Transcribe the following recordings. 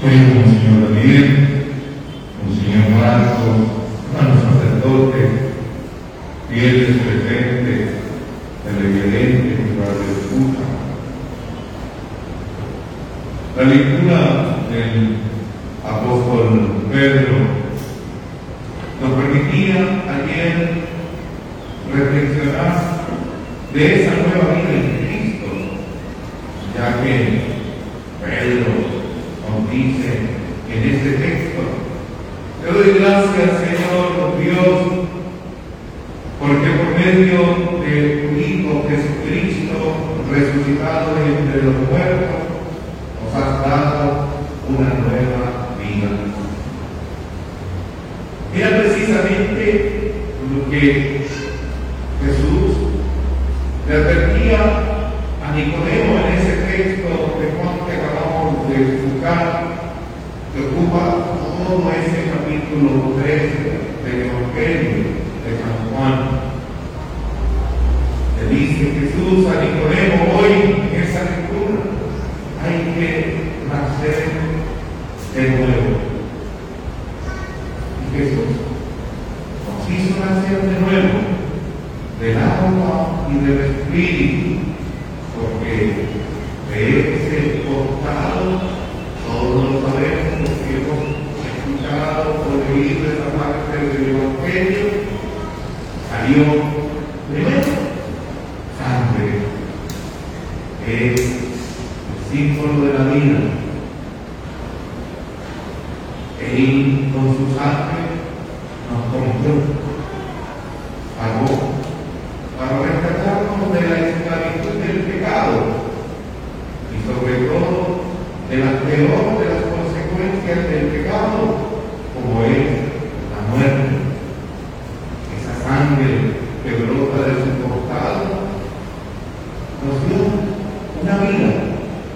Soy Monseñor David, Monseñor Marco, hermano sacerdote, fieles presentes, televidente, radio escucha. La lectura del apóstol Pedro nos permitía ayer reflexionar de esa nueva vida en Cristo, ya que Pedro dice en este texto, te doy gracias Señor Dios, porque por medio de tu Hijo Jesucristo, resucitado entre los muertos, nos has dado una nueva vida. Era precisamente lo que Jesús le advertía a Nicodemo en ese texto de Juan que acabamos de buscar, que ocupa todo ese capítulo 13 del Evangelio de San Juan. Le dice Jesús a Nicodemo hoy en esa lectura, hay que nacer de nuevo. Y Jesús nos hizo nacer de nuevo del agua y del espíritu, porque de ese costado, todos lo sabemos, porque hemos escuchado o leído esa parte del Evangelio, salió primero sangre, es el símbolo de la vida. Él con su sangre nos compró, pagó para rescatarnos de la esclavitud del pecado y sobre todo de la peor de las consecuencias del pecado, como es la muerte. Esa sangre que brota de su costado nos dio una vida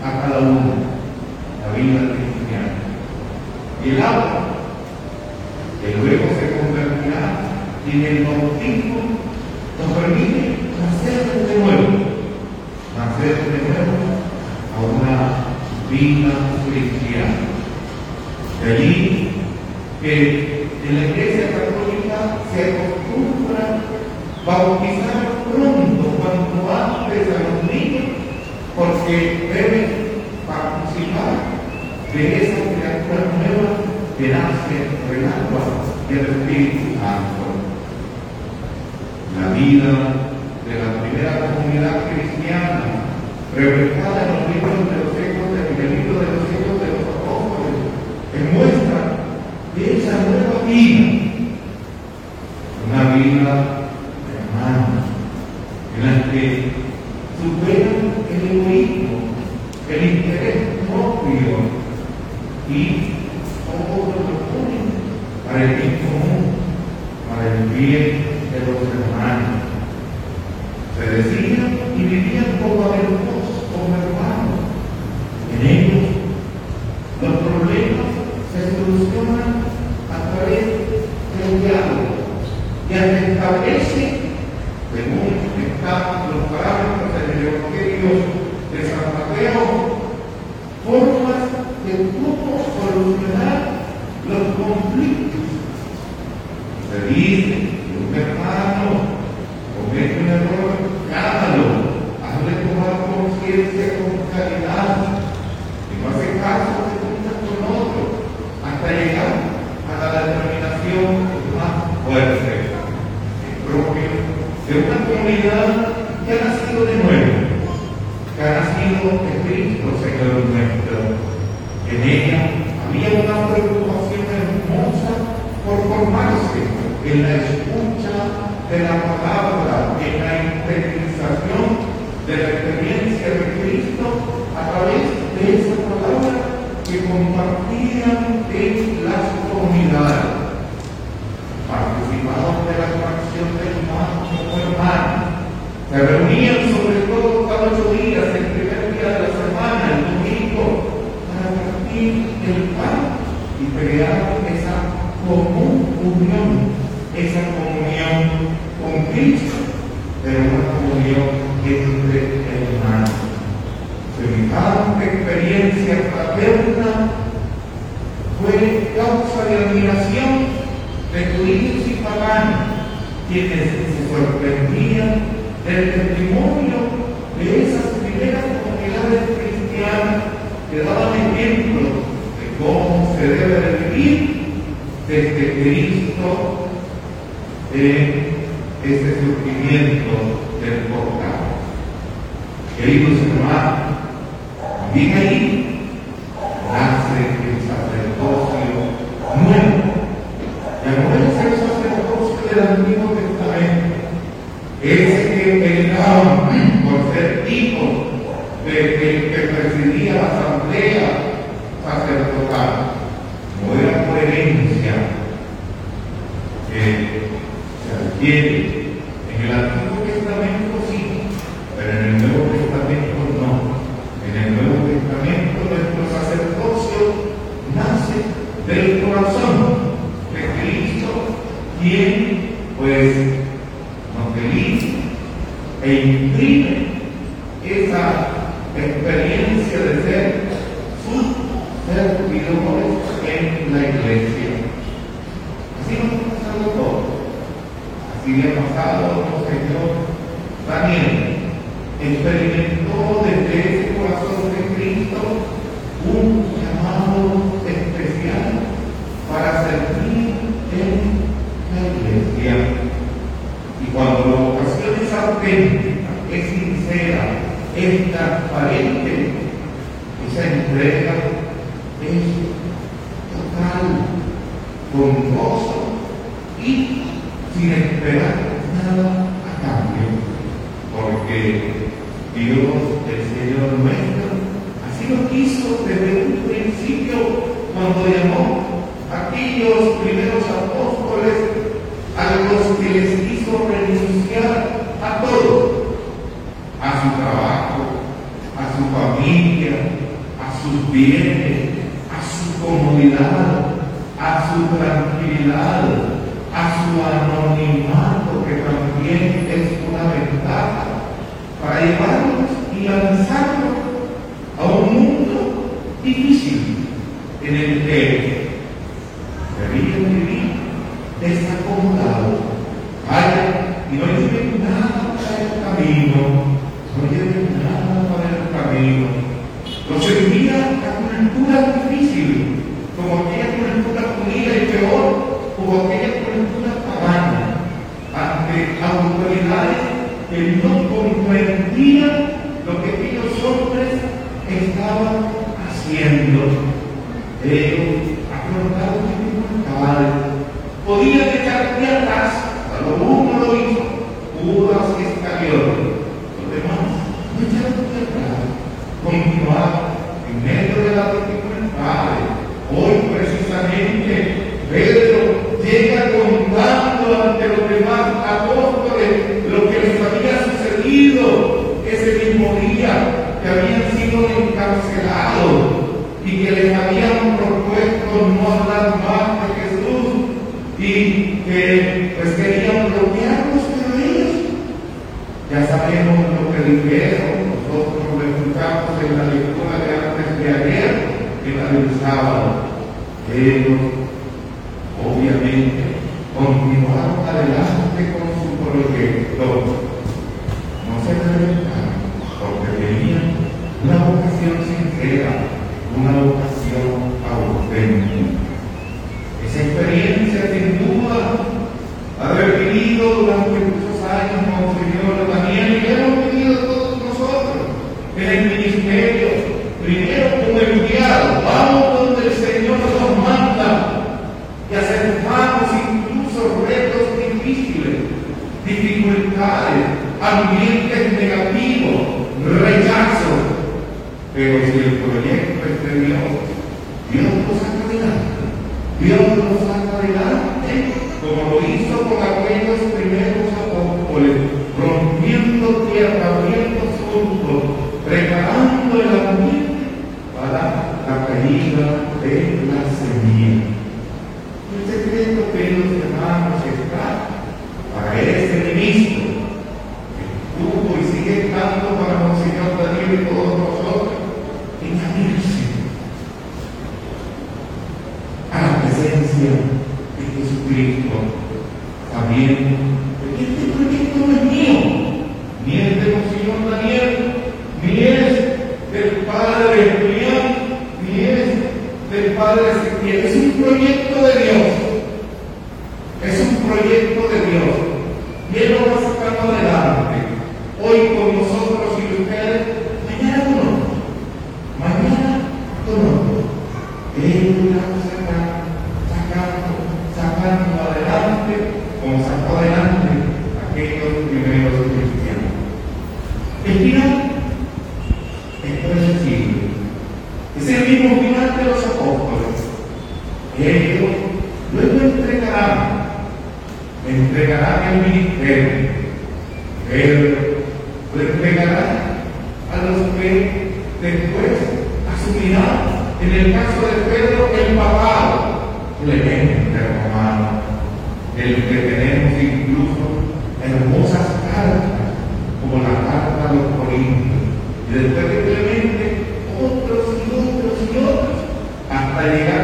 a cada uno, la vida cristiana. Y el agua, que luego se convertirá en el bautismo nos permite nacer de nuevo, nacer de nuevo a una vida cristiana. De allí que en la Iglesia Católica se acostumbra bautizar pronto, cuanto antes a los niños, porque deben participar de esa criatura nueva que nace del agua y el Espíritu Santo la vida de la primera comunidad cristiana, reflejada en los libros de los hechos de el libro de los hechos de los apóstoles, demuestra de esa nueva vida, una vida de hermanos, en la que superan el egoísmo, el interés propio y todos lo ponen para el bien común, para el bien de los hermanos. Se decían y vivían como hermanos, como hermanos. En ellos los problemas se solucionan a través del diálogo y se establece, según están los parámetros del Evangelio de San Mateo, formas de cómo solucionar los conflictos. Se dice un hermano comete un error, llámalo, hazle tomar conciencia con caridad. Si no hace caso, te juntas con otro, hasta llegar a la determinación más fuerte, propio de una comunidad que ha nacido de nuevo, que ha nacido de Cristo, Señor nuestro. En ella había una preocupación hermosa por formarse en la escucha de la palabra, en la interiorización de la experiencia de Cristo a través de esa palabra que compartían en las comunidades. Participaban de la atracción del hermano como hermano. Se reunían esa comunión con Cristo, pero una comunión entre hermanos. Se invitaron experiencia fraterna fue causa de admiración de judíos y paganos, quienes se sorprendían del testimonio de esas primeras comunidades cristianas que daban ejemplo de cómo se debe vivir desde Cristo en este sufrimiento del pecado. Queridos hermanos, también ahí nace el sacerdocio nuevo. Es el sacerdocio del Antiguo Testamento, ese que heredaban por ser hijos del que presidía la asamblea sacerdotal. No era por herencia que se adquiere. En el Antiguo Testamento sí, pero en el Nuevo Testamento no. En el Nuevo Testamento nuestro sacerdocio nace del corazón de Cristo, quien pues nos elige e imprime esa experiencia de ser sus servidores en la iglesia. Así nos ha pasado todo. Así le ha pasado al Señor Daniel. Experimentó desde ese corazón de Cristo un llamado especial para servir en la iglesia. Y cuando la vocación es auténtica, es sincera, es transparente, esa entrega es total, con gozo y sin esperar nada a cambio, porque Dios, el Señor nuestro, así lo quiso desde un principio cuando llamó a aquellos primeros apóstoles a los que les hizo renunciar a todo, a su trabajo, a su familia, bienes, a su comodidad, a su tranquilidad, a su anonimato, que también es una ventaja, para llevarlos y lanzarlos a un mundo difícil en el que debían vivir desacomodados. Vaya, y no lleven nada para el camino, no lleven nada para el camino. Los envía a culturas difíciles, como aquella cultura judía y peor, como aquella cultura pagana, ante autoridades que no comprendían lo que aquellos hombres estaban haciendo. Ellos afrontaron dificultades, podían echar atrás, cuando uno lo hizo, Judas Iscariote. Los demás no echaron atrás, continuaron en medio de las dificultades. Hoy precisamente Pedro llega contando ante los demás apóstoles lo que les había sucedido ese mismo día, que habían sido encarcelados y que les habían propuesto no hablar más de Jesús y que pues querían bloquearlos, pero ellos ya sabemos lo que dijeron, nosotros lo escuchamos en la lectura de antes de ayer, en la del sábado. vimos delante de los apóstoles. Ellos no luego entregarán, entregarán el ministerio. Pedro, para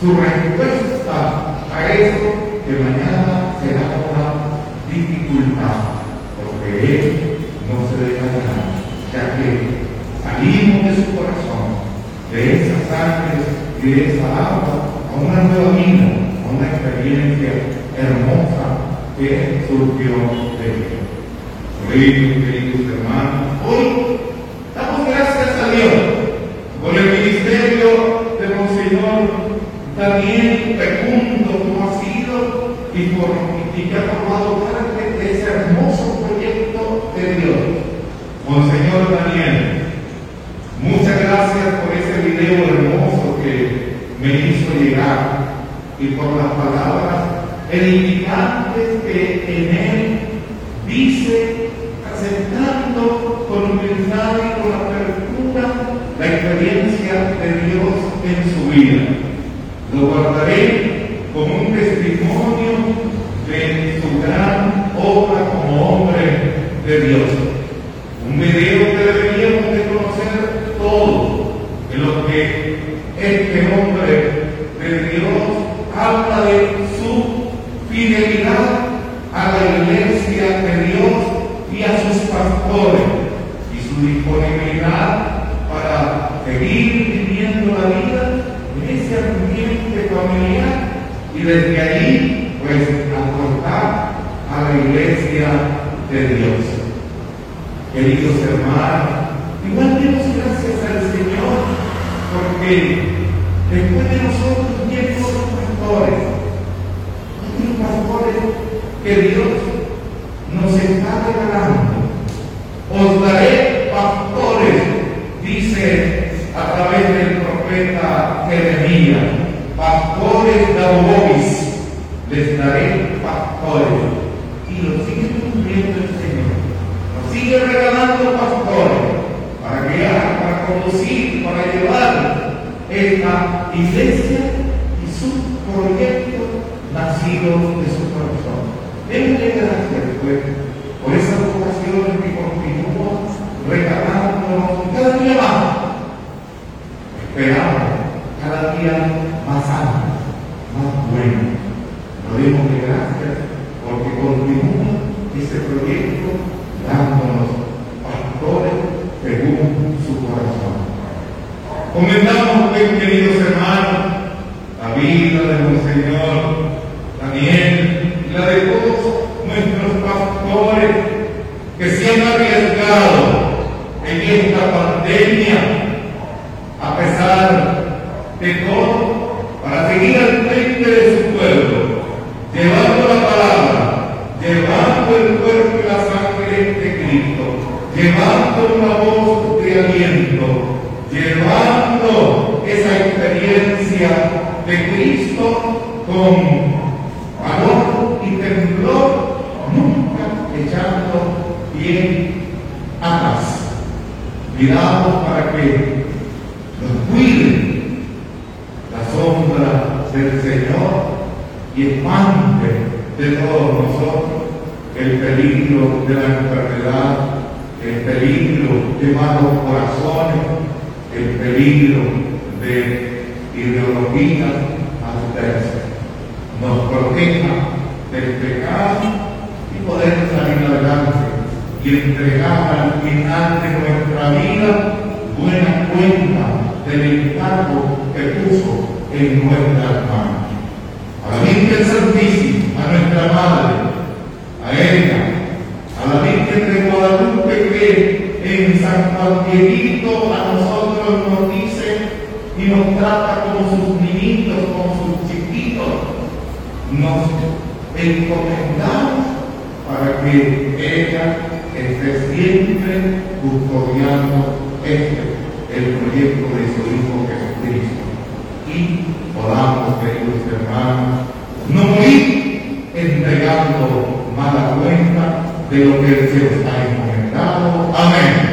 Su respuesta a eso de mañana será una dificultad, porque él no se deja ganar, ya que salimos de su corazón, de esa sangre y de esa agua, a una nueva vida, a una experiencia hermosa que surgió de él. la vida, ese ambiente familiar y desde ahí, pues, aportar a la iglesia de Dios. Queridos hermanos, igual demos gracias al Señor, porque después de nosotros vienen los pastores, otros pastores que Dios nos está regalando. Os daré pastores, dice a través de profeta Jeremías, pastores Dabovis, les daré pastores. Y lo sigue cumpliendo el Señor. Nos sigue regalando pastores para guiar, para conducir, para llevar esta iglesia y sus proyectos nacidos de su corazón. Denle gracias después por esas vocaciones que continúan regalándonos cada día más pegado cada día más sano, más bueno. Lo dimos de gracias porque continúa ese proyecto dándonos pastores según su corazón. Comenzamos, pues, queridos llevando una voz de aliento, llevando esa experiencia de Cristo con valor y temblor, nunca echando bien atrás. Miramos para que nos cuide la sombra del Señor y espante de todos nosotros el peligro de la enfermedad, el peligro de malos corazones, el peligro de ideologías adversas. Nos proteja del pecado y poder salir adelante y entregar al final de nuestra vida buena cuenta del encargo que puso en nuestras manos. A la Virgen Santísima, a nuestra Madre, a ella, a la Virgen de Guadalupe que en San Dieguito a nosotros nos dice y nos trata como sus niñitos, como sus chiquitos. Nos encomendamos para que ella esté siempre custodiando este, el proyecto de su Hijo Jesucristo. Y podamos, queridos hermanos, no morir entregando mala cuenta de lo que se les ha encomendado. Amén.